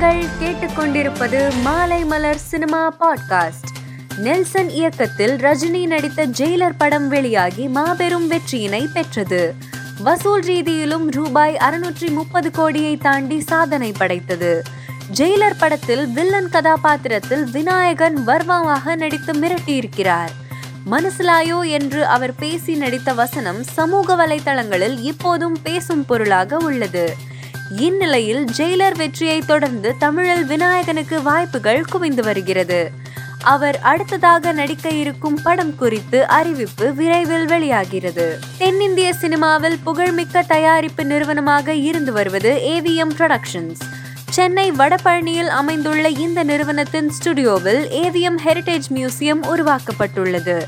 நீங்கள் கேட்டுக்கொண்டிருப்பது மாலை மலர் சினிமா பாட்காஸ்ட். நெல்சன் இயக்கத்தில் ரஜினி நடித்த ஜெயிலர் படம் வெளியாகி மாபெரும் வெற்றியினை பெற்றது. வசூல் ரீதியிலும் ரூபாய் அறுநூற்றி முப்பது கோடியை தாண்டி சாதனை படைத்தது. ஜெயிலர் படத்தில் வில்லன் கதாபாத்திரத்தில் விநாயகன் வர்வாவாக நடித்து மிரட்டியிருக்கிறார். மனசிலாயோ என்று அவர் பேசி நடித்த வசனம் சமூக வலைதளங்களில் இப்போதும் பேசும் பொருளாக உள்ளது. இந்நிலையில் ஜெயிலர் வெற்றியை தொடர்ந்து தமிழில் விநாயகனுக்கு வாய்ப்புகள் குவிந்து வருகிறது. அவர் அடுத்ததாக நடிக்க இருக்கும் படம் குறித்து அறிவிப்பு விரைவில் வெளியாகிறது. தென்னிந்திய சினிமாவில் புகழ்மிக்க தயாரிப்பு நிறுவனமாக இருந்து வருவது ஏவிஎம் புரொடக்ஷன்ஸ் சென்னை வடபழனியில் அமைந்துள்ள இந்த நிறுவனத்தின் ஸ்டுடியோவில் ஏவிஎம் ஹெரிடேஜ் மியூசியம் உருவாக்கப்பட்டுள்ளது.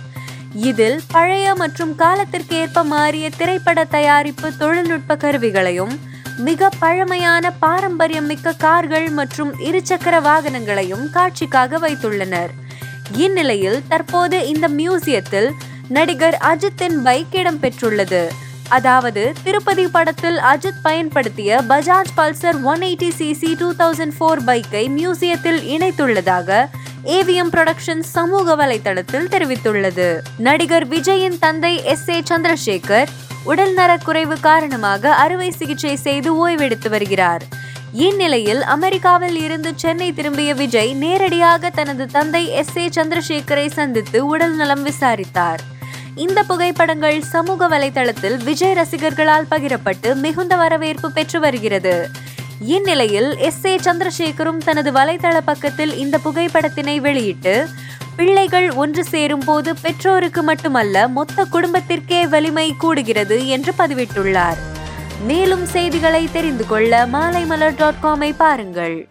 இதில் பழைய மற்றும் காலத்திற்கேற்ப மாறிய திரைப்பட தயாரிப்பு தொழில்நுட்ப கருவிகளையும் மிக பழமையான பாரம்பரியம் மிக்க கார்கள் மற்றும் இருசக்கர வாகனங்களையும் காட்சிக்காக வைத்துள்ளனர். இந்நிலையில் தற்போது இந்த மியூசியத்தில் நடிகர் அஜித்தின் பைக் இடம் பெற்றுள்ளது. அதாவது திருப்பதி படத்தில் அஜித் பயன்படுத்திய Bajaj Pulsar one eighty CC two thousand four பைக்கை மியூசியத்தில் இணைத்துள்ளதாக ஏவிஎம் புரொடக்ஷன் சமூக வலைதளத்தில் தெரிவித்துள்ளது. நடிகர் விஜயின் தந்தை எஸ் ஏ சந்திரசேகர் உடல் நலக்குறைவு காரணமாக அறுவை சிகிச்சை செய்து ஓய்வெடுத்து வருகிறார். இந்நிலையில் அமெரிக்காவில் இருந்து சென்னை திரும்பிய விஜய் நேரடியாக தனது தந்தை எஸ். ஏ. சந்திரசேகரை சந்தித்து உடல் நலம் விசாரித்தார். இந்த புகைப்படங்கள் சமூக வலைதளத்தில் விஜய் ரசிகர்களால் பகிரப்பட்டு மிகுந்த வரவேற்பு பெற்று வருகிறது. இந்நிலையில் எஸ். ஏ. சந்திரசேகரும் தனது வலைதள பக்கத்தில் இந்த புகைப்படத்தினை வெளியிட்டு பிள்ளைகள் ஒன்று சேரும் போது பெற்றோருக்கு மட்டுமல்ல மொத்த குடும்பத்திற்கே வலிமை கூடுகிறது என்று பதிவிட்டுள்ளார். மேலும் செய்திகளை தெரிந்து கொள்ள மாலைமலர் டாட் காமை பாருங்கள்.